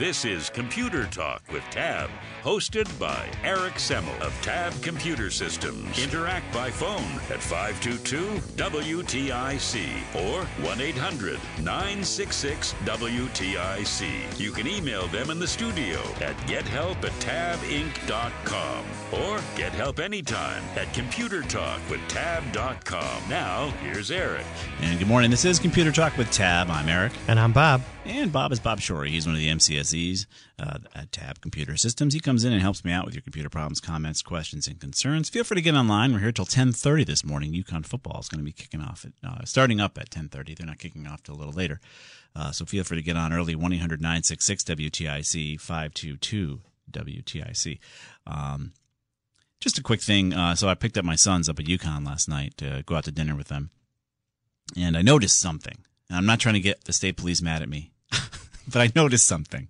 This is Computer Talk with Tab, hosted by Eric Semmel of Tab Computer Systems. Interact by phone at 522-WTIC or 1-800-966-WTIC. You can email them in the studio at gethelp at tabinc.com or get help anytime at computertalkwithtab.com. Now, here's Eric. And good morning. This is Computer Talk with Tab. I'm Eric. And I'm Bob. And Bob is Bob Shorey. He's one of the MCSEs uh, at Tab Computer Systems. He comes in and helps me out with your computer problems, comments, questions, and concerns. Feel free to get online. We're here till 10:30 this morning. UConn football is going to be kicking off at uh, starting up at 10:30. They're not kicking off till a little later. Uh, so feel free to get on early. 1 800 966 WTIC 522 WTIC. Um, just a quick thing. Uh, so I picked up my sons up at UConn last night to go out to dinner with them, and I noticed something. And I'm not trying to get the state police mad at me, but I noticed something.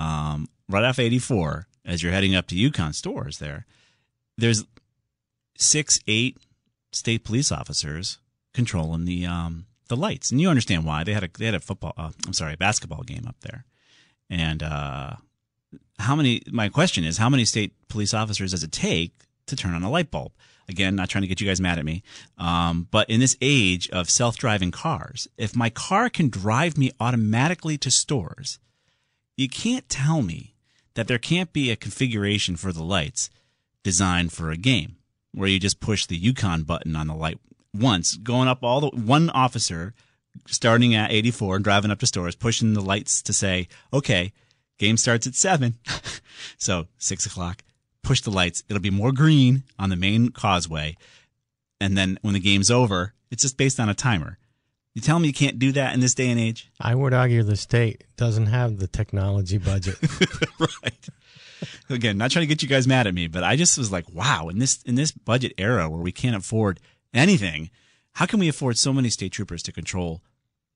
Um, right off 84, as you're heading up to UConn Storrs, there, there's six, eight state police officers controlling the um, the lights, and you understand why they had a they had a football. Uh, I'm sorry, a basketball game up there, and uh, how many? My question is, how many state police officers does it take to turn on a light bulb? Again, not trying to get you guys mad at me, um, but in this age of self-driving cars, if my car can drive me automatically to Storrs, you can't tell me that there can't be a configuration for the lights designed for a game where you just push the UConn button on the light once, going up all the one officer starting at 84 and driving up to Storrs, pushing the lights to say, okay, game starts at seven. so six o'clock, push the lights. It'll be more green on the main causeway. And then when the game's over, it's just based on a timer. You tell me you can't do that in this day and age? I would argue the state doesn't have the technology budget. right. Again, not trying to get you guys mad at me, but I just was like, wow, in this in this budget era where we can't afford anything, how can we afford so many state troopers to control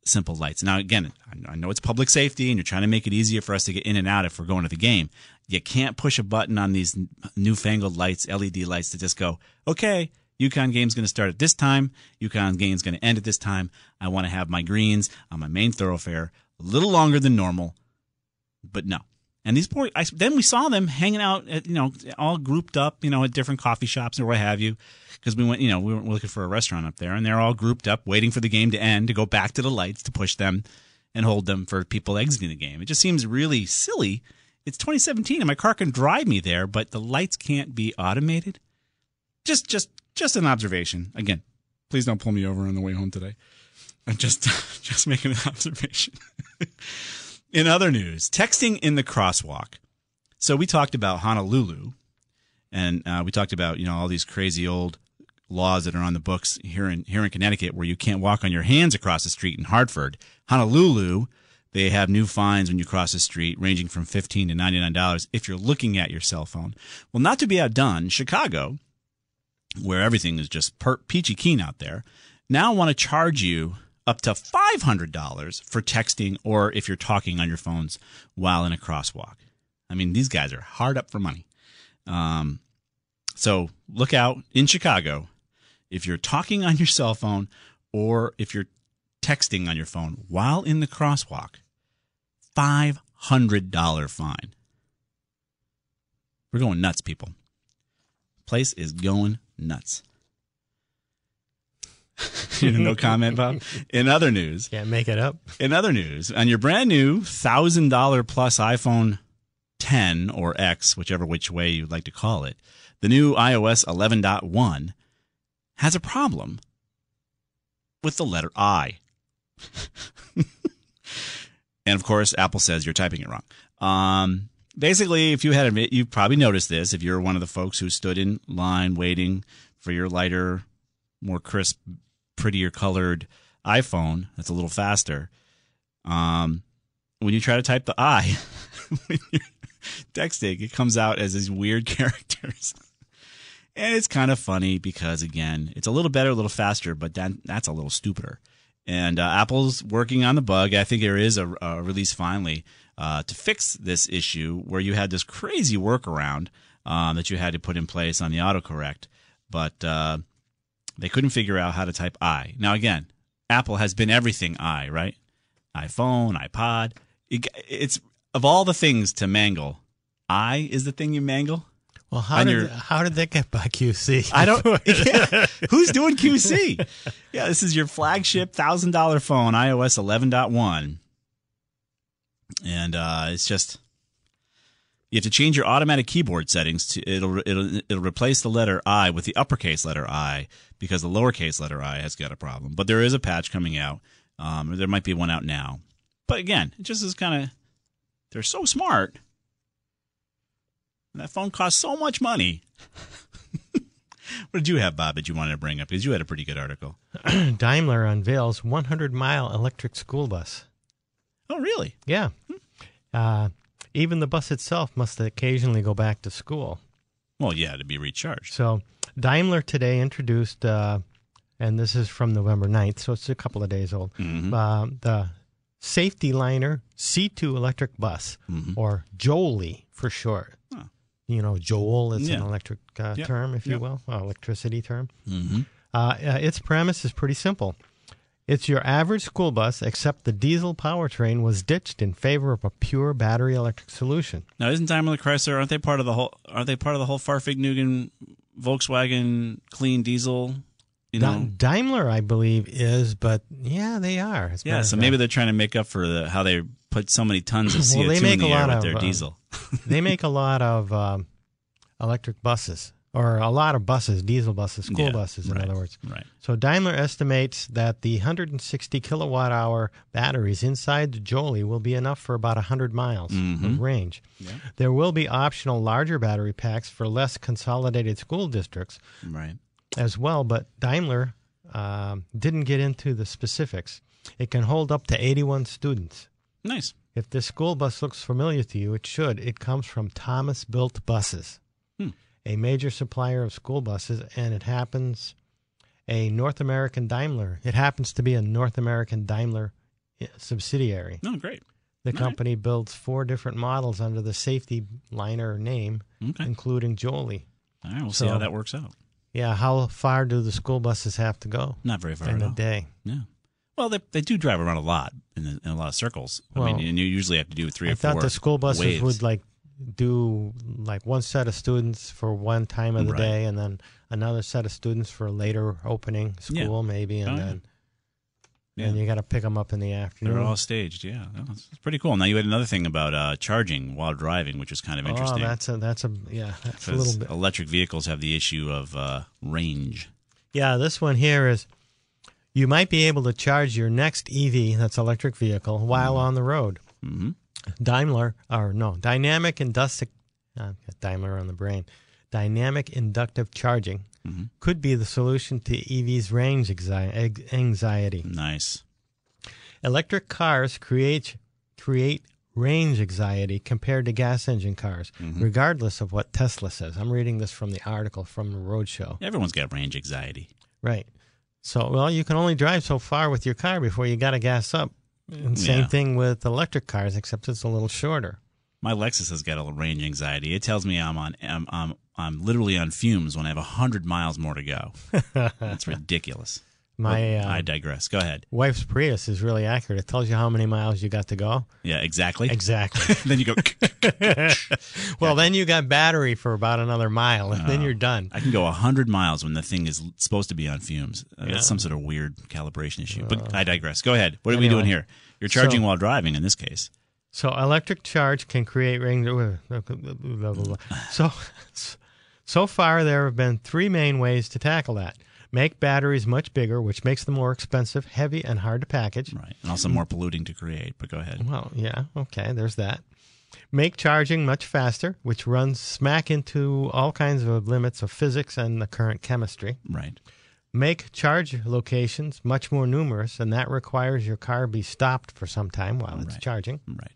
simple lights? Now, again, I know it's public safety and you're trying to make it easier for us to get in and out if we're going to the game. You can't push a button on these newfangled lights, LED lights, to just go, okay, UConn game's going to start at this time. UConn game's going to end at this time. I want to have my greens on my main thoroughfare a little longer than normal. But no. And these poor, I, then we saw them hanging out, at, you know, all grouped up, you know, at different coffee shops or what have you. Because we went, you know, we were looking for a restaurant up there and they're all grouped up waiting for the game to end to go back to the lights to push them and hold them for people exiting the game. It just seems really silly. It's 2017 and my car can drive me there, but the lights can't be automated. Just, just just an observation. Again, please don't pull me over on the way home today. I'm just just making an observation. in other news, texting in the crosswalk. So we talked about Honolulu, and uh, we talked about you know all these crazy old laws that are on the books here in here in Connecticut, where you can't walk on your hands across the street in Hartford. Honolulu, they have new fines when you cross the street, ranging from fifteen to ninety nine dollars if you're looking at your cell phone. Well, not to be outdone, Chicago where everything is just per- peachy keen out there, now want to charge you up to $500 for texting or if you're talking on your phones while in a crosswalk. I mean, these guys are hard up for money. Um, so look out in Chicago if you're talking on your cell phone or if you're texting on your phone while in the crosswalk, $500 fine. We're going nuts, people. Place is going nuts. no comment, Bob. In other news, can't make it up. In other news, on your brand new thousand dollar plus iPhone 10 or X, whichever which way you'd like to call it, the new iOS 11.1 has a problem with the letter I. and of course, Apple says you're typing it wrong. Um, basically, if you had a, you probably noticed this if you're one of the folks who stood in line waiting for your lighter, more crisp, prettier colored iPhone that's a little faster. Um, when you try to type the I texting, it comes out as these weird characters. And it's kind of funny because again, it's a little better, a little faster, but that, that's a little stupider. And uh, Apple's working on the bug. I think there is a, a release finally uh, to fix this issue where you had this crazy workaround um, that you had to put in place on the autocorrect, but uh, they couldn't figure out how to type I. Now again, Apple has been everything I, right? iPhone, iPod. It, it's of all the things to mangle, I is the thing you mangle. Well, how did your- how did that get by QC? I don't. Yeah. Who's doing QC? Yeah, this is your flagship thousand dollar phone, iOS eleven point one, and uh, it's just you have to change your automatic keyboard settings to it'll it'll it'll replace the letter I with the uppercase letter I because the lowercase letter I has got a problem. But there is a patch coming out. Um, there might be one out now. But again, it just is kind of they're so smart. And that phone costs so much money. what did you have, Bob, that you wanted to bring up? Because you had a pretty good article. Daimler unveils 100 mile electric school bus. Oh, really? Yeah. Uh, even the bus itself must occasionally go back to school. Well, yeah, to be recharged. So Daimler today introduced, uh, and this is from November 9th, so it's a couple of days old, Mm-hmm. uh, the Saf-T-Liner C2 electric bus, or Jouley for short. Mm-hmm. Huh. You know, Joule is an electric uh, Yep. term, if you will, electricity term. Mm-hmm. Uh, uh, its premise is pretty simple. It's your average school bus, except the diesel powertrain was ditched in favor of a pure battery electric solution. Now, isn't Daimler Chrysler? Aren't they part of the whole? Aren't they part of the whole Farfig Farfignugan Volkswagen clean diesel? You know. Da- Daimler, I believe, is, but yeah, they are. yeah. So maybe they're trying to make up for the how they put so many tons of CO2 Well, in the air with of, their uh, diesel. they make a lot of um, electric buses, or a lot of buses, diesel buses, school Yeah, buses, in right, other words. Right. So Daimler estimates that the 160 kilowatt hour batteries inside the Jouley will be enough for about 100 miles Mm-hmm. of range. There will be optional larger battery packs for less consolidated school districts Right. as well, but Daimler um, didn't get into the specifics. It can hold up to 81 students. Nice. If this school bus looks familiar to you, it should. It comes from Thomas Built Buses, Hmm. A major supplier of school buses, and it happens a North American Daimler. It happens to be a North American Daimler eh, subsidiary. No, great. The All right. company builds four different models under the Safety Liner name, Okay. including Jouley. All right. We'll see how that works out. Yeah, how far do the school buses have to go Not very far in a all. day? Yeah. Well, they they do drive around a lot in, the, in a lot of circles. I Well, mean, and you usually have to do three I or four. I thought the school buses waves. would like do like one set of students for one time of the Right. day, and then another set of students for a later opening Yeah. school, maybe, and Oh, then Yeah. and you got to pick them up in the afternoon. They're all staged. Yeah, No, it's it's pretty cool. Now you had another thing about uh, charging while driving, which was kind of oh, interesting. that's a that's a yeah, that's a little bit. electric vehicles have the issue of uh, range. Yeah, this one here is you might be able to charge your next EV, that's electric vehicle, while on the road. hmm Daimler, or no, dynamic inductive, uh, Daimler on the brain. Dynamic inductive charging Mhm. could be the solution to EV's range anxi- anxiety. Nice. Electric cars create create range anxiety compared to gas engine cars, Mm-hmm. regardless of what Tesla says. I'm reading this from the article from the Roadshow. Everyone's got range anxiety. Right. So, well, you can only drive so far with your car before you got to gas up. And same Yeah. thing with electric cars, except it's a little shorter. My Lexus has got a little range anxiety. It tells me I'm on I'm I'm, I'm literally on fumes when I have hundred miles more to go. That's ridiculous. My uh, I digress. Go ahead. wife's Prius is really accurate. It tells you how many miles you got to go. Yeah, exactly. Exactly. then you go. well, then you got battery for about another mile, and then you're done. I can go 100 miles when the thing is supposed to be on fumes. Uh, Yeah. That's some sort of weird calibration issue. But I digress. Go ahead. What are we doing here? You're charging So- while driving in this case. So electric charge can create ring. So, so far there have been three main ways to tackle that: make batteries much bigger, which makes them more expensive, heavy, and hard to package. Right. And also more polluting to create. But go ahead. Well, yeah, okay, there's that. Make charging much faster, which runs smack into all kinds of limits of physics and the current chemistry. Right. make charge locations much more numerous, and that requires your car be stopped for some time while it's Right. charging. Right.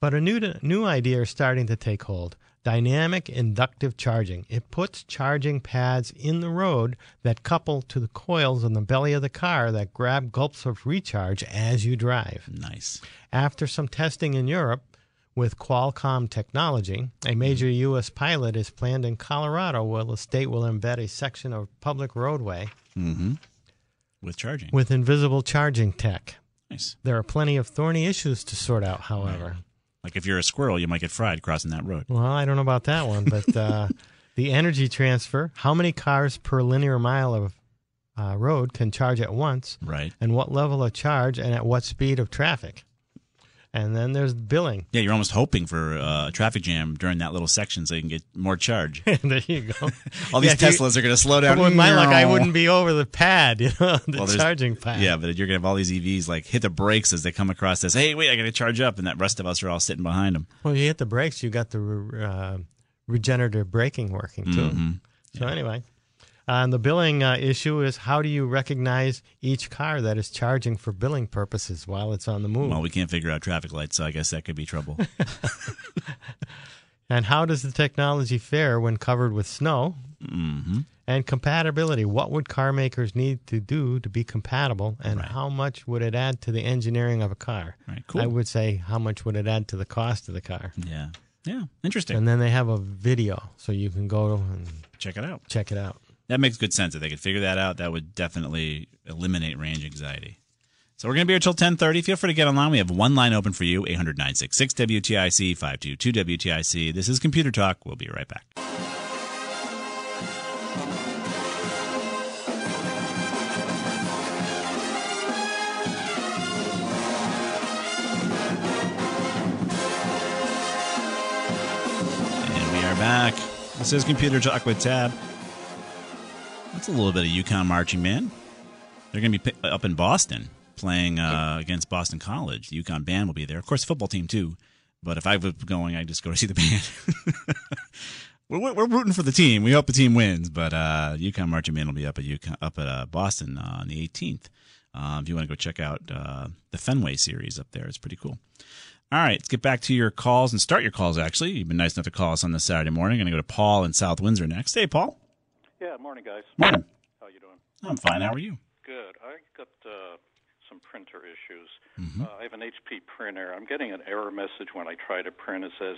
But a new new idea is starting to take hold. Dynamic inductive charging. It puts charging pads in the road that couple to the coils in the belly of the car that grab gulps of recharge as you drive. Nice. After some testing in Europe with Qualcomm technology, a major U.S. pilot is planned in Colorado where the state will embed a section of public roadway Mm-hmm. With charging. with invisible charging tech. nice. There are plenty of thorny issues to sort out, however. Like if you're a squirrel, you might get fried crossing that road. Well, I don't know about that one, but uh, the energy transfer, how many cars per linear mile of uh, road can charge at once, Right. and what level of charge and at what speed of traffic? And then there's billing. Yeah, you're almost hoping for uh, a traffic jam during that little section so you can get more charge. there you go. All these Yeah, if you- Teslas are going to slow down. With my luck, I wouldn't be over the pad, you know, the Well, charging pad. Yeah, but you're going to have all these EVs like hit the brakes as they come across this. Hey, wait, I got to charge up, and that rest of us are all sitting behind them. Well, you hit the brakes, you got the uh, regenerative braking working too. Mm-hmm. So anyway, uh, and the billing uh, issue is how do you recognize each car that is charging for billing purposes while it's on the move? Well, we can't figure out traffic lights, so I guess that could be trouble. and how does the technology fare when covered with snow? mm-hmm. And compatibility. What would car makers need to do to be compatible, and Right. how much would it add to the engineering of a car? Right, cool. I would say how much would it add to the cost of the car? Yeah, yeah, interesting. And then they have a video, so you can go and Check it out. check it out. That makes good sense. If they could figure that out, that would definitely eliminate range anxiety. So we're going to be here till 1030. Feel free to get online. We have one line open for you, 800-966-WTIC, 522-WTIC. This is Computer Talk. We'll be right back. And we are back. This is Computer Talk with Tab. That's a little bit of UConn marching band. They're going to be up in Boston playing uh, against Boston College. The UConn band will be there. Of course, the football team too. But if I was going, I'd just go to see the band. we're, we're rooting for the team. We hope the team wins. But uh, UConn marching band will be up at UConn, up at uh, Boston uh, on the 18th. Uh, if you want to go check out uh, the Fenway series up there, it's pretty cool. All right, let's get back to your calls and start your calls. Actually, you've been nice enough to call us on this Saturday morning. I'm going to go to Paul in South Windsor next. Hey, Paul. Yeah, morning, guys. Morning. How you doing? I'm fine. How are you? Good. I got uh, some printer issues. Mm-hmm. Uh, I have an HP printer. I'm getting an error message when I try to print. It says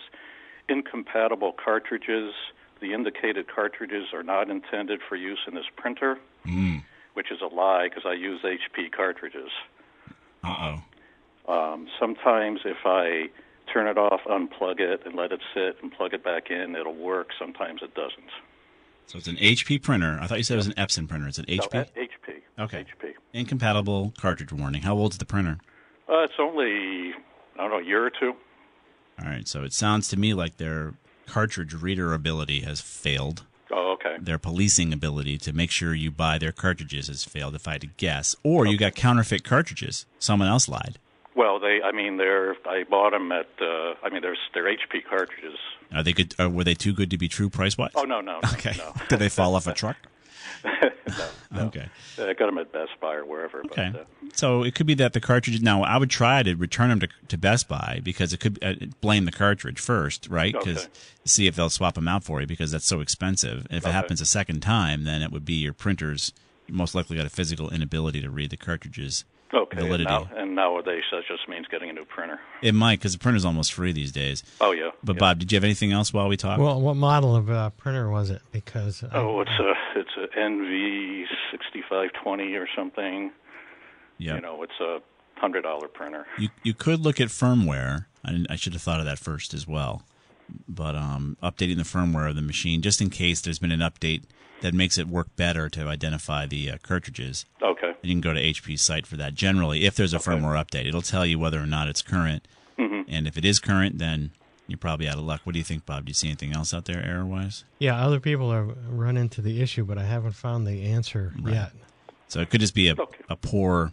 incompatible cartridges. The indicated cartridges are not intended for use in this printer, Mm. which is a lie because I use HP cartridges. Uh oh. Um, sometimes if I turn it off, unplug it, and let it sit, and plug it back in, it'll work. Sometimes it doesn't. So it's an HP printer. I thought you said it was an Epson printer. It's an HP. uh, HP. Okay. HP. Incompatible cartridge warning. How old's the printer? Uh, it's only I don't know a year or two. All right. So it sounds to me like their cartridge reader ability has failed. Oh, okay. Their policing ability to make sure you buy their cartridges has failed, if I had to guess. Or you got counterfeit cartridges. Someone else lied. Well, they, I mean, they're, I bought them at, uh, I mean, they're, they're HP cartridges. Are they good? Or were they too good to be true price wise? Oh, no, no, no. Okay. No. Did they fall off a truck? no, no. Okay. I got them at Best Buy or wherever. Okay. But, uh, So it could be that the cartridge. Now, I would try to return them to, to Best Buy because it could uh, blame the cartridge first, right? Because Okay. see if they'll swap them out for you because that's so expensive. And if it happens a second time, then it would be your printer's most likely got a physical inability to read the cartridges. Okay. And, Validity. now, and nowadays that just means getting a new printer. It might because the printer's almost free these days. Oh, yeah. But yeah. Bob, did you have anything else while we talk? Well, what model of uh, printer was it? Because uh, Oh, it's a, it's a Envy 6520 or something. yeah. You know, it's a hundred dollar printer. You you could look at firmware. I, I should have thought of that first as well. But um, updating the firmware of the machine just in case there's been an update that makes it work better to identify the uh, cartridges. Okay. And you can go to HP's site for that. Generally, if there's a firmware update, it'll tell you whether or not it's current. Mm-hmm. And if it is current, then you're probably out of luck. What do you think, Bob? Do you see anything else out there error wise? yeah, other people have run into the issue, but I haven't found the answer yet. So it could just be a, Okay. a poor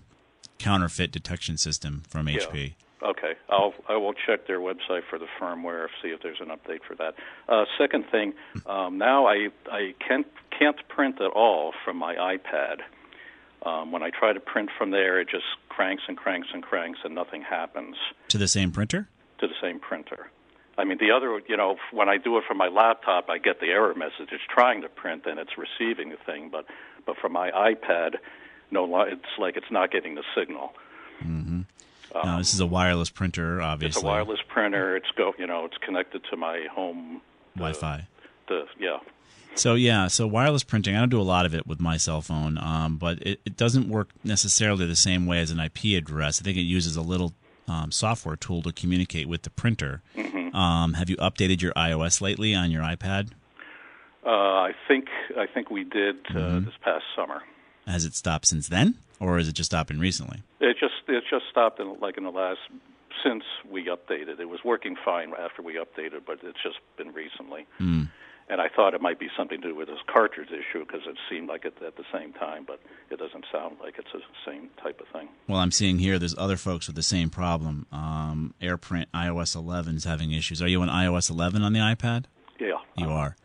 counterfeit detection system from Yeah. HP. Okay, I'll I will check their website for the firmware, see if there's an update for that. Uh, second thing, um, now I I can't can't print at all from my iPad. Um, when I try to print from there, it just cranks and cranks and cranks, and nothing happens To the same printer? to the same printer. I mean, the other, you know, when I do it from my laptop, I get the error message. It's trying to print and it's receiving the thing, but but from my iPad, no, it's like it's not getting the signal. No, this is a wireless printer, obviously. It's a wireless printer. It's go, you know, it's connected to my home Wi-Fi. The yeah, So yeah, so wireless printing. I don't do a lot of it with my cell phone, um, but it, it doesn't work necessarily the same way as an IP address. I think it uses a little um, software tool to communicate with the printer. Um, have you updated your iOS lately on your iPad? uh, I think I think we did uh, Mm-hmm. this past summer. Has it stopped since then, or has it just stopping recently? It just it just stopped in like in the last since we updated. It was working fine after we updated, but it's just been recently. Hmm. And I thought it might be something to do with this cartridge issue because it seemed like it at the same time, but it doesn't sound like it's the same type of thing. Well, I'm seeing here there's other folks with the same problem. Um, AirPrint iOS 11 is having issues. Are you on iOS 11 on the iPad? Yeah. You are.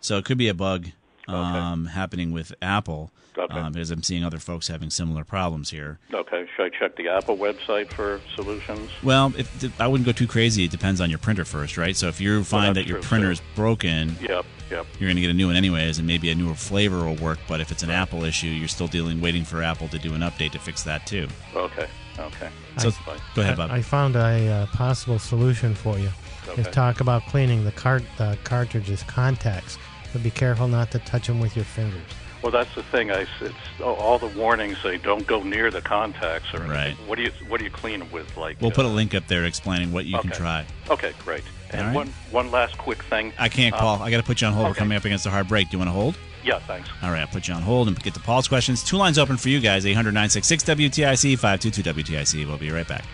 So it could be a bug um, happening with Apple Okay. um, because I'm seeing other folks having similar problems here. Okay. Should I check the Apple website for solutions? Well, if, I wouldn't go too crazy. It depends on your printer first, right? So if you find that's that your true, printer too. is broken, Yep. Yep. you're going to get a new one anyways, and maybe a newer flavor will work. But if it's an Apple issue, you're still dealing, waiting for Apple to do an update to fix that too. Okay. Okay. So That's fine. go ahead, Bob. I found a uh, possible solution for you. Okay. Is talk about cleaning the cart the cartridge's contacts, but be careful not to touch them with your fingers. Well, that's the thing. I s- it's oh, all the warnings say don't go near the contacts or anything. Right. What do you what do you clean them with? Like we'll uh, put a link up there explaining what you can try. Okay, great. And All right. one one last quick thing. I can't, Um, Paul. I got to put you on hold. We're coming up against a hard break. Do you want to hold? Yeah, thanks. All right, I'll put you on hold and get to Paul's questions. Two lines open for you guys 800 966 WTIC 522 WTIC. We'll be right back.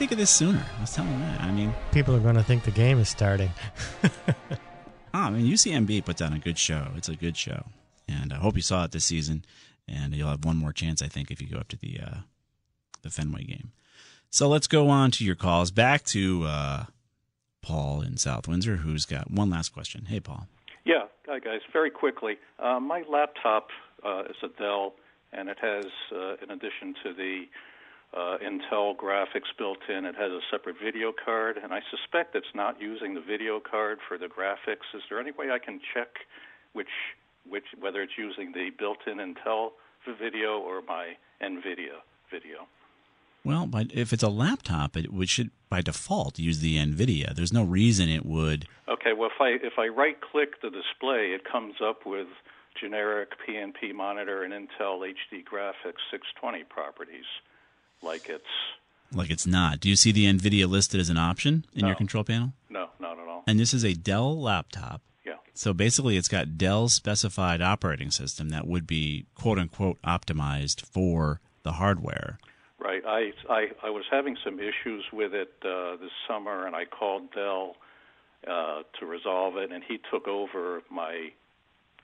Think of this sooner. I was telling you that. I mean, People are going to think the game is starting. Ah, I mean, UCMB puts on a good show. It's a good show, and I hope you saw it this season. And you'll have one more chance, I think, if you go up to the uh, the Fenway game. So let's go on to your calls. Back to uh, Paul in South Windsor, who's got one last question. Hey, Paul. Yeah, hi guys. Very quickly, uh, my laptop uh, is a Dell, and it has, uh, in addition to the uh, Intel graphics built in, it has a separate video card, and I suspect it's not using the video card for the graphics. Is there any way I can check which which whether it's using the built-in Intel video or my NVIDIA video? Well, but if it's a laptop, it would, should by default use the NVIDIA. There's no reason it would. Okay, well, if I if I right click the display, it comes up with generic PNP monitor and Intel HD graphics 620 properties, like it's Like it's not. Do you see the NVIDIA listed as an option in your control panel? no, not at all. And this is a Dell laptop. Yeah, So basically, it's got Dell's specified operating system that would be quote unquote optimized for the hardware. right. I I I was having some issues with it uh, this summer, and I called Dell uh, to resolve it, and he took over my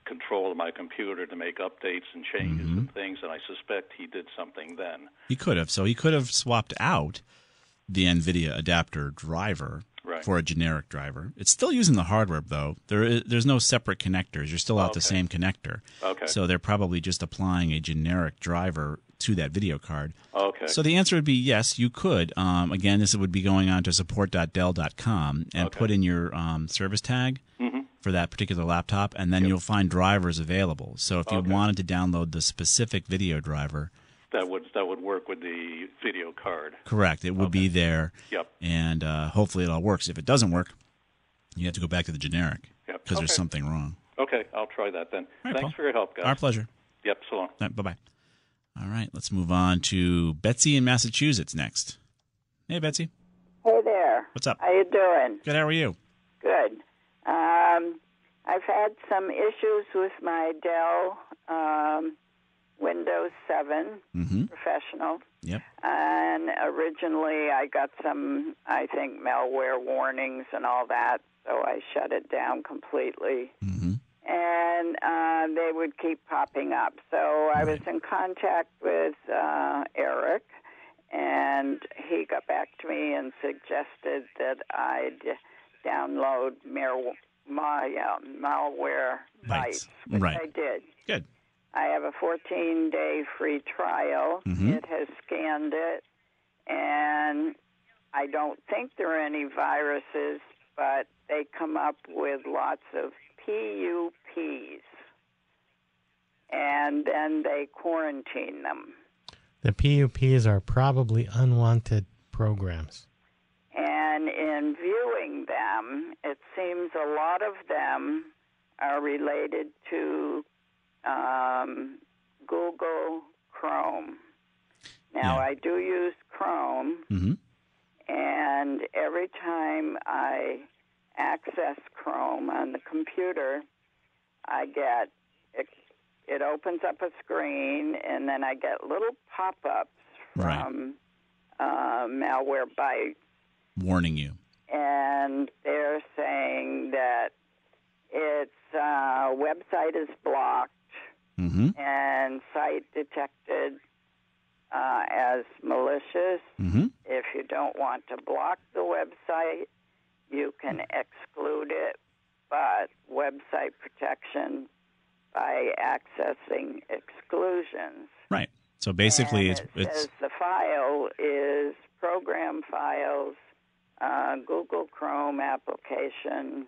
control of my computer to make updates and changes and things, and I suspect he did something then. He could have. So he could have swapped out the NVIDIA adapter driver Right. for a generic driver. It's still using the hardware, though. There is, there's no separate connectors. You're still out the same connector. Okay. So they're probably just applying a generic driver to that video card. Okay. So the answer would be yes, you could. Um, again, this would be going on to support.dell.com and Okay. put in your um, service tag for that particular laptop, and then you'll find drivers available. So if you wanted to download the specific video driver, that would that would work with the video card. correct, it would be there, Yep. and uh, hopefully it all works. If it doesn't work, you have to go back to the generic Yep. because there's something wrong. Okay, I'll try that then. All right, Thanks Paul. for your help, guys. Our pleasure. Yep, so long. Bye bye. All right, let's move on to Betsy in Massachusetts next. Hey, Betsy. Hey there. What's up? How you doing? Good. How are you? Good. Um, I've had some issues with my Dell um, Windows 7 Mm-hmm. Professional. Yep. And originally I got some, I think, malware warnings and all that, so I shut it down completely. Mm-hmm. And uh, they would keep popping up. So I was in contact with uh, Eric, and he got back to me and suggested that I'd download mar- my uh, malware Bytes. bytes, which Right. I did. Good. I have a 14 day free trial. Mhm. It has scanned it, and I don't think there are any viruses, but they come up with lots of PUPs, and then they quarantine them. The PUPs are probably unwanted programs. And in viewing them, it seems a lot of them are related to um, Google Chrome. Now, Yeah. I do use Chrome, Mm-hmm. and every time I access Chrome on the computer, I get it, it opens up a screen, and then I get little pop ups Right. from uh, malware bytes Warning you. and they're saying that its uh, website is blocked Mm-hmm. and site detected uh, as malicious. Mm-hmm. If you don't want to block the website, you can exclude it, but website protection by accessing exclusions. Right. So basically, And it's it it's the file is program files, uh, Google Chrome application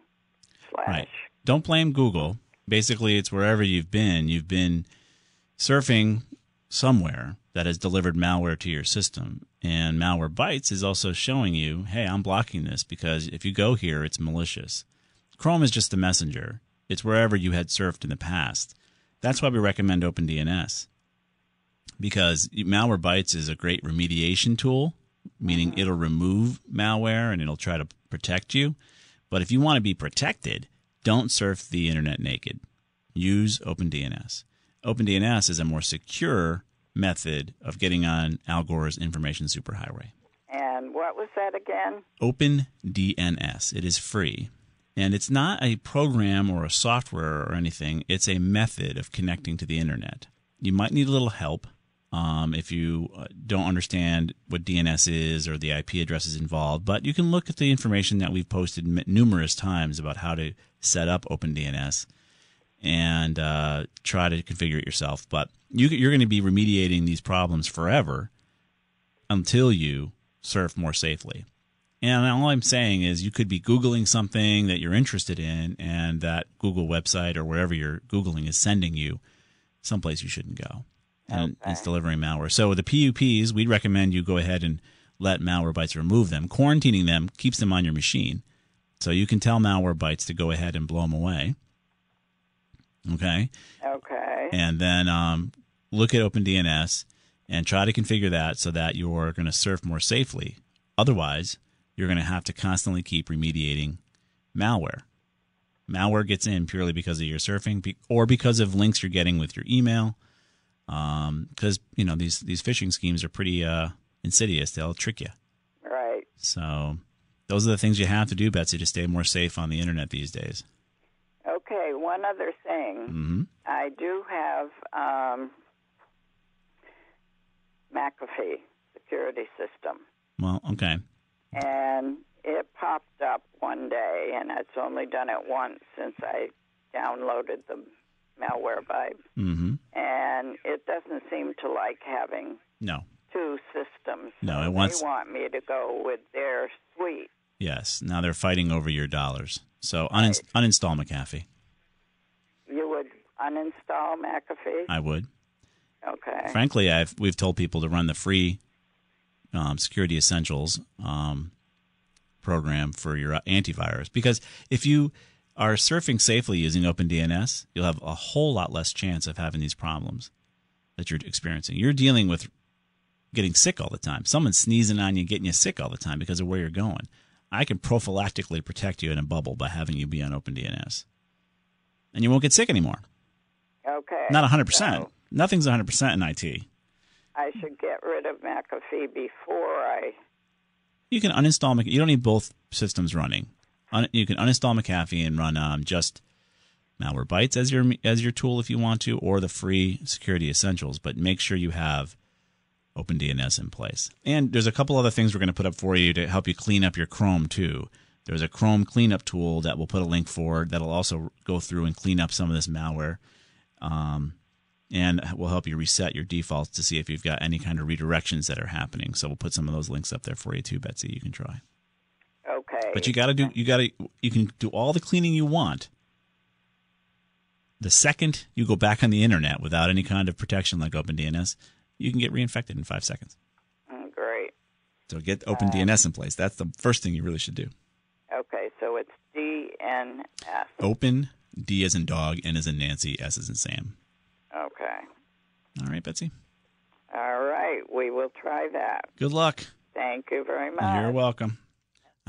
slash. Right. Don't blame Google. Basically, it's wherever you've been. You've been surfing somewhere that has delivered malware to your system. And Malwarebytes is also showing you, hey, I'm blocking this because if you go here, it's malicious. Chrome is just the messenger. It's wherever you had surfed in the past. That's why we recommend OpenDNS because Malwarebytes is a great remediation tool, meaning uh-huh. it'll remove malware and it'll try to protect you. But if you want to be protected, don't surf the internet naked. Use OpenDNS. OpenDNS is a more secure method of getting on Al Gore's information superhighway. And what was that again? OpenDNS. It is free. And it's not a program or a software or anything. It's a method of connecting to the internet. You might need a little help um, if you uh, don't understand what DNS is or the IP addresses involved, but you can look at the information that we've posted m- numerous times about how to set up OpenDNS and uh, try to configure it yourself. But you, you're going to be remediating these problems forever until you surf more safely. And all I'm saying is you could be Googling something that you're interested in, and that Google website or wherever you're Googling is sending you someplace you shouldn't go. And it's delivering malware. So the PUPs, we'd recommend you go ahead and let Malwarebytes remove them. Quarantining them keeps them on your machine. So you can tell Malwarebytes to go ahead and blow them away. Okay Okay. and then um, look at OpenDNS and try to configure that so that you're going to surf more safely. Otherwise, you're going to have to constantly keep remediating malware. Malware gets in purely because of your surfing or because of links you're getting with your email. Because you know these these phishing schemes are pretty uh, insidious; they'll trick you. Right. So those are the things you have to do, Betsy, to stay more safe on the internet these days. Okay. One other thing. hmm I do have um, McAfee security system, Well, okay. and it popped up one day, and it's only done it once since I downloaded the malware by, hmm and it doesn't seem to like having No. two systems. No, it wants- They want me to go with their suite. Yes. Now they're fighting over your dollars. So uninst- uninstall McAfee. You would uninstall McAfee? I would. Okay. Frankly, I've we've told people to run the free um, Security Essentials um, program for your antivirus because if you are surfing safely using OpenDNS, you'll have a whole lot less chance of having these problems that you're experiencing. You're dealing with getting sick all the time. Someone's sneezing on you, getting you sick all the time because of where you're going. I can prophylactically protect you in a bubble by having you be on OpenDNS, and you won't get sick anymore. Okay. Not 100%. So Nothing's 100% in IT. I should get rid of McAfee before I. You can uninstall. You don't need both systems running. Un- you can uninstall McAfee and run um, just Malwarebytes as your as your tool if you want to, or the free Security Essentials. But make sure you have OpenDNS in place. And there's a couple other things we're going to put up for you to help you clean up your Chrome too. There's a Chrome cleanup tool that we'll put a link for that'll also go through and clean up some of this malware. Um, and will help you reset your defaults to see if you've got any kind of redirections that are happening. So we'll put some of those links up there for you too, Betsy. You can try. But you got to do you got to you can do all the cleaning you want. The second you go back on the internet without any kind of protection like OpenDNS, you can get reinfected in 5 seconds. Mm, Great. So get OpenDNS in place. That's the first thing you really should do. Okay, so it's DNS. Open D as in dog, N as in Nancy, S as in Sam. Okay. All right, Betsy. All right, we will try that. Good luck. Thank you very much. You're welcome.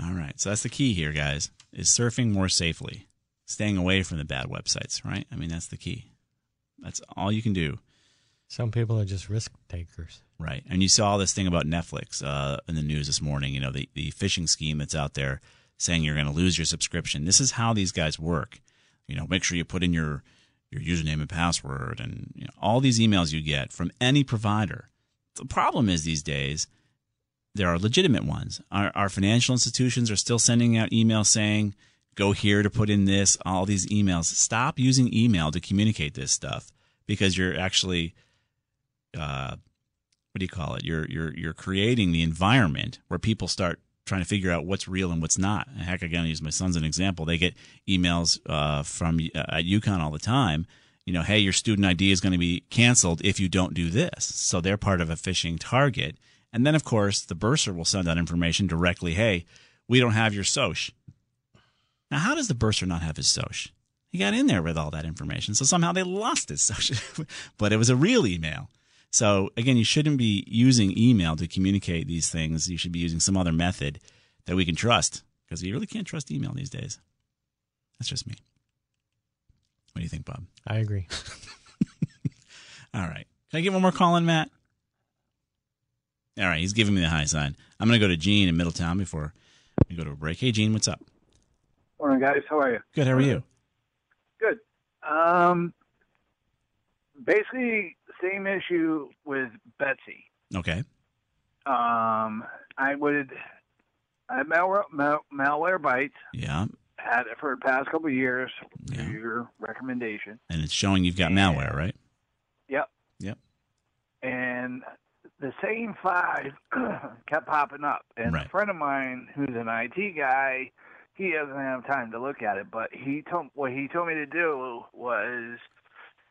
All right. So that's the key here, guys, is surfing more safely, staying away from the bad websites, right? I mean, that's the key. That's all you can do. Some people are just risk takers. Right. And you saw this thing about Netflix uh, in the news this morning, you know, the, the phishing scheme that's out there saying you're going to lose your subscription. This is how these guys work. You know, make sure you put in your, your username and password and you know, all these emails you get from any provider. The problem is these days, there are legitimate ones. Our, our financial institutions are still sending out emails saying, go here to put in this, all these emails. Stop using email to communicate this stuff because you're actually uh, what do you call it? You're you're you're creating the environment where people start trying to figure out what's real and what's not. Heck, again, I use my sons as an example. They get emails uh, from uh, at UConn all the time. You know, hey, your student ID is going to be canceled if you don't do this. So they're part of a phishing target. And then, of course, the bursar will send out information directly. Hey, we don't have your SOCH. Now, how does the bursar not have his SOCH? He got in there with all that information, so somehow they lost his SOCH. but it was a real email. So again, you shouldn't be using email to communicate these things. You should be using some other method that we can trust because you really can't trust email these days. That's just me. What do you think, Bob? I agree. All right. Can I get one more call in, Matt? All right. He's giving me the high sign. I'm going to go to Gene in Middletown before we go to a break. Hey, Gene, what's up? Morning, guys. How are you? Good. How are you? Good. Um, basically, same issue with Betsy. Okay. Um, I would, I malware, mal, Malwarebytes. Yeah. Had it for the past couple of years. Yeah. Your recommendation. And it's showing you've got Yeah. malware, right? Yep. Yep. And the same five kept popping up. And Right. a friend of mine who's an IT guy, he doesn't have time to look at it, but he told what he told me to do was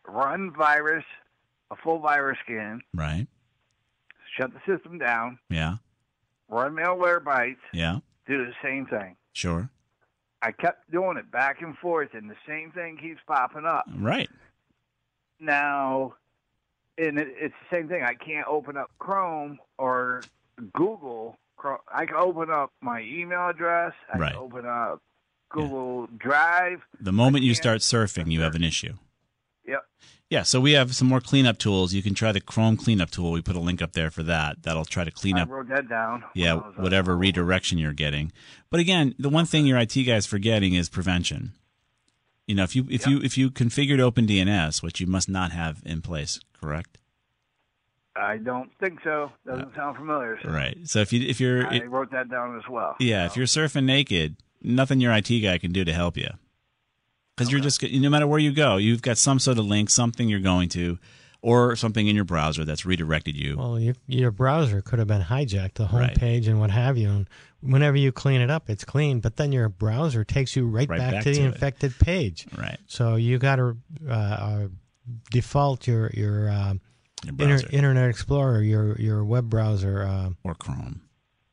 run virus, a full virus scan, Right. shut the system down, Yeah. run Malwarebytes, Yeah. do the same thing. Sure. I kept doing it back and forth, and the same thing keeps popping up. Right. Now, and it, it's the same thing. I can't open up Chrome or Google. I can open up my email address. I Right. can open up Google Drive. The moment you start surfing, you have an issue. Yep. Yeah, so we have some more cleanup tools. You can try the Chrome cleanup tool. We put a link up there for that. That'll try to clean I up wrote that down. yeah, uh, whatever redirection you're getting. But again, the one thing your IT guy's forgetting is prevention. You know, if you if you if you configured OpenDNS, which you must not have in place, correct? I don't think so. Doesn't uh, sound familiar. So Right. So if you if you're I wrote that down as well. yeah, if you're surfing naked, nothing your IT guy can do to help you. Because you're just no matter where you go, you've got some sort of link, something you're going to, or something in your browser that's redirected you. Well, your, your browser could have been hijacked, the home Right. page and what have you. And whenever you clean it up, it's clean. But then your browser takes you right, Right back, back to the it. infected page. right. So you got to uh, uh, default your your um, Your inter- Internet Explorer, your your web browser. Uh, or Chrome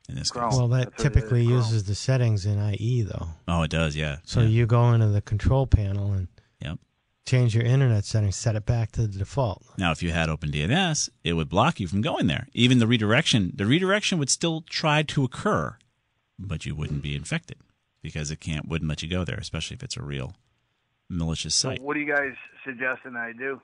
in this Chrome. case. well, that That's what it is, typically uses the settings in IE though. Oh, it does. Yeah. So yeah. you go into the control panel and Yep. Change your internet settings, set it back to the default. Now, if you had OpenDNS, it would block you from going there. Even the redirection, the redirection would still try to occur, but you wouldn't be infected because it can't wouldn't let you go there, especially if it's a real malicious So site. what do you guys suggest suggesting I do?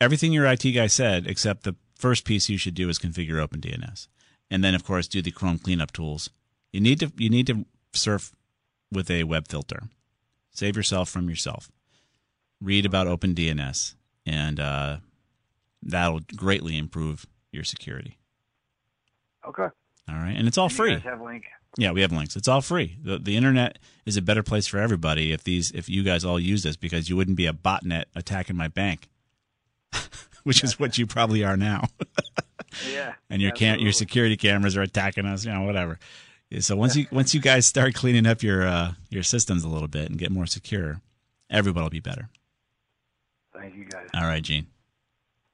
everything your IT guy said, except the first piece you should do is configure OpenDNS, and then of course do the Chrome cleanup tools. You need to you need to surf with a web filter. Save yourself from yourself. Read about OpenDNS, and uh, that'll greatly improve your security. Okay. All right, and it's all You free. have link. Yeah, we have links. It's all free. The, the internet is a better place for everybody if these if you guys all use this because you wouldn't be a botnet attacking my bank, which is what you probably are now. Yeah. and your cam- your security cameras are attacking us, you know, whatever. So once you once you guys start cleaning up your uh, your systems a little bit and get more secure, everybody will be better. Thank you guys. All right, Gene.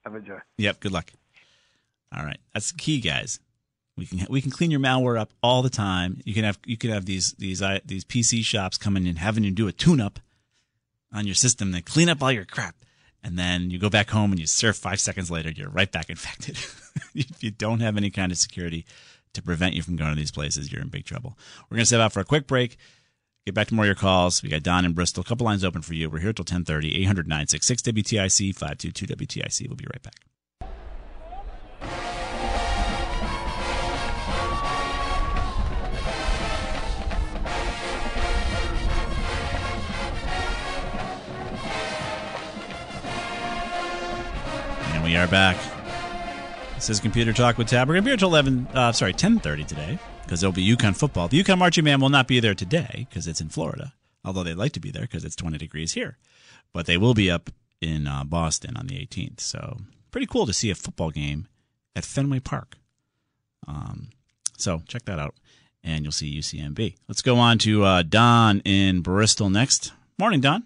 Have a joy. Yep. Good luck. All right, that's the key, guys. We can we can clean your malware up all the time. You can have you can have these these uh, these PC shops coming and having you do a tune up on your system, then clean up all your crap, and then you go back home and you surf five seconds later, you're right back infected. if you don't have any kind of security to prevent you from going to these places, you're in big trouble. We're gonna step out for a quick break. Get back to more of your calls. We got Don in Bristol. A couple lines open for you. We're here till 1030, 800 966 WTIC, 522 WTIC. We'll be right back. And we are back. This is Computer Talk with Tab. We're to be here until 11, uh, sorry, 10.30 today because there'll be UConn football. The UConn Marching Band will not be there today because it's in Florida, although they'd like to be there because it's 20 degrees here. But they will be up in uh, Boston on the 18th. So pretty cool to see a football game at Fenway Park. Um, so check that out, and you'll see UCMB. Let's go on to uh, Don in Bristol next. Morning, Don.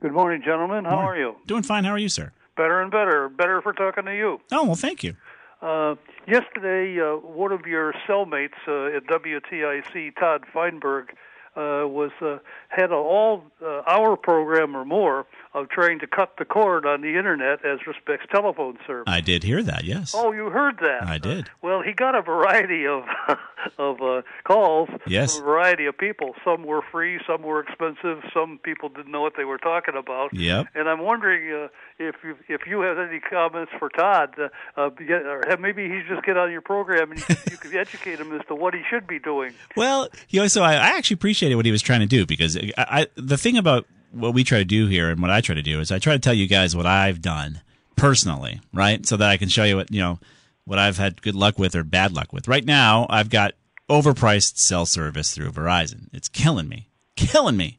Good morning, gentlemen. How are you? Doing fine. How are you, sir? Better and better. Better for talking to you. Oh, well, thank you. Uh, yesterday, uh, one of your cellmates uh, at WTIC, Todd Feinberg, uh, was uh, had a all uh, hour program or more of trying to cut the cord on the internet as respects telephone service. I did hear that, yes. Oh, you heard that? I did. Well, he got a variety of of uh, calls Yes. from a variety of people. Some were free, some were expensive. Some people didn't know what they were talking about. Yep. And I'm wondering uh, if you, if you have any comments for Todd, uh, uh, or have maybe he just get on your program and you could, you could educate him as to what he should be doing. Well, you know, so I, I actually appreciated what he was trying to do because I, I, the thing about what we try to do here and what I try to do is I try to tell you guys what I've done personally, right? So that I can show you what, you know, what I've had good luck with or bad luck with. Right now, I've got overpriced cell service through Verizon. It's killing me, killing me.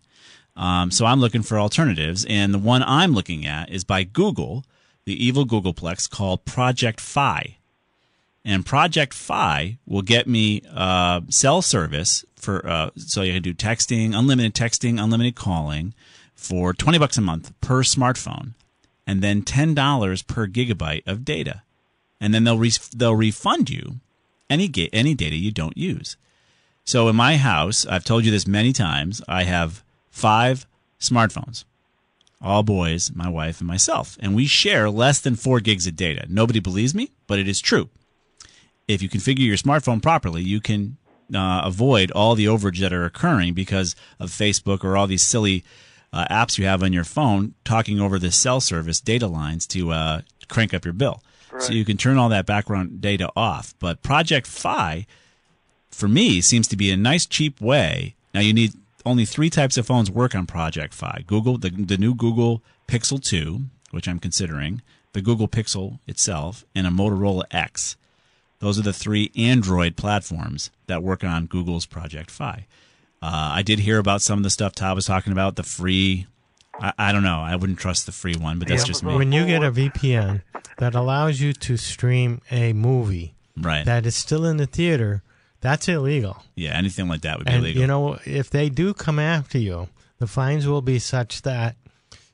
Um, so I'm looking for alternatives, and the one I'm looking at is by Google, the evil Googleplex called Project Fi. And Project Fi will get me uh, cell service for uh, so you can do texting, unlimited texting, unlimited calling for twenty bucks a month per smartphone, and then ten dollars per gigabyte of data, and then they'll re- they'll refund you any ga- any data you don't use. So in my house, I've told you this many times, I have five smartphones, all boys, my wife, and myself, and we share less than four gigs of data. Nobody believes me, but it is true if you configure your smartphone properly, you can uh, avoid all the overage that are occurring because of Facebook or all these silly uh, apps you have on your phone talking over the cell service data lines to uh, crank up your bill. So you can turn all that background data off. But Project Fi, for me, seems to be a nice, cheap way. Now you need only three types of phones work on Project Fi: Google, the the new Google Pixel 2, which I'm considering, the Google Pixel itself, and a Motorola X. Those are the three Android platforms that work on Google's Project Fi. Uh, I did hear about some of the stuff Todd was talking about, the free. I, I don't know. I wouldn't trust the free one, but that's Yeah, just me. When you get a VPN that allows you to stream a movie right. that is still in the theater, that's illegal. yeah, anything like that would be And illegal. you know, if they do come after you, the fines will be such that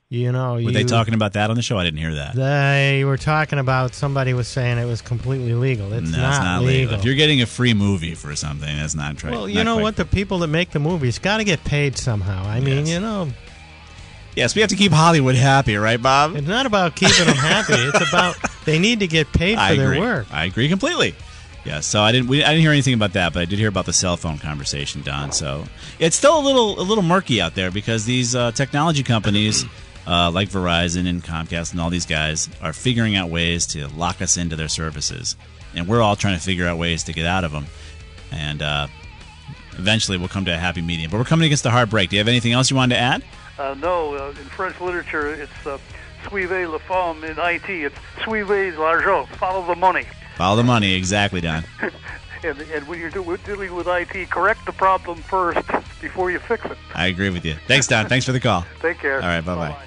you know Were you, they talking about that on the show? I didn't hear that. They were talking about somebody was saying it was completely legal. It's no, not, it's not legal. If you're getting a free movie for something, that's not true. well, you know what? The people that make the movies got to get paid somehow. I mean, Yes. you know, Yes, we have to keep Hollywood happy, right, Bob? it's not about keeping them happy. It's about they need to get paid for I their agree. work. I agree completely. Yeah, so I didn't we, I didn't hear anything about that, but I did hear about the cell phone conversation, Don. So it's still a little a little murky out there because these uh, technology companies uh, like Verizon and Comcast and all these guys, are figuring out ways to lock us into their services, and we're all trying to figure out ways to get out of them. And uh, eventually, we'll come to a happy medium. But we're coming against a hard break. Do you have anything else you wanted to add? Uh, no, uh, in French literature, it's uh, suivez la femme. In IT, it's suivez l'argent. Follow the money. Follow the money, exactly, Don. and, and when you're do- dealing with IT, correct the problem first before you fix it. I agree with you. Thanks, Don. Thanks for the call. Take care. All right, bye bye.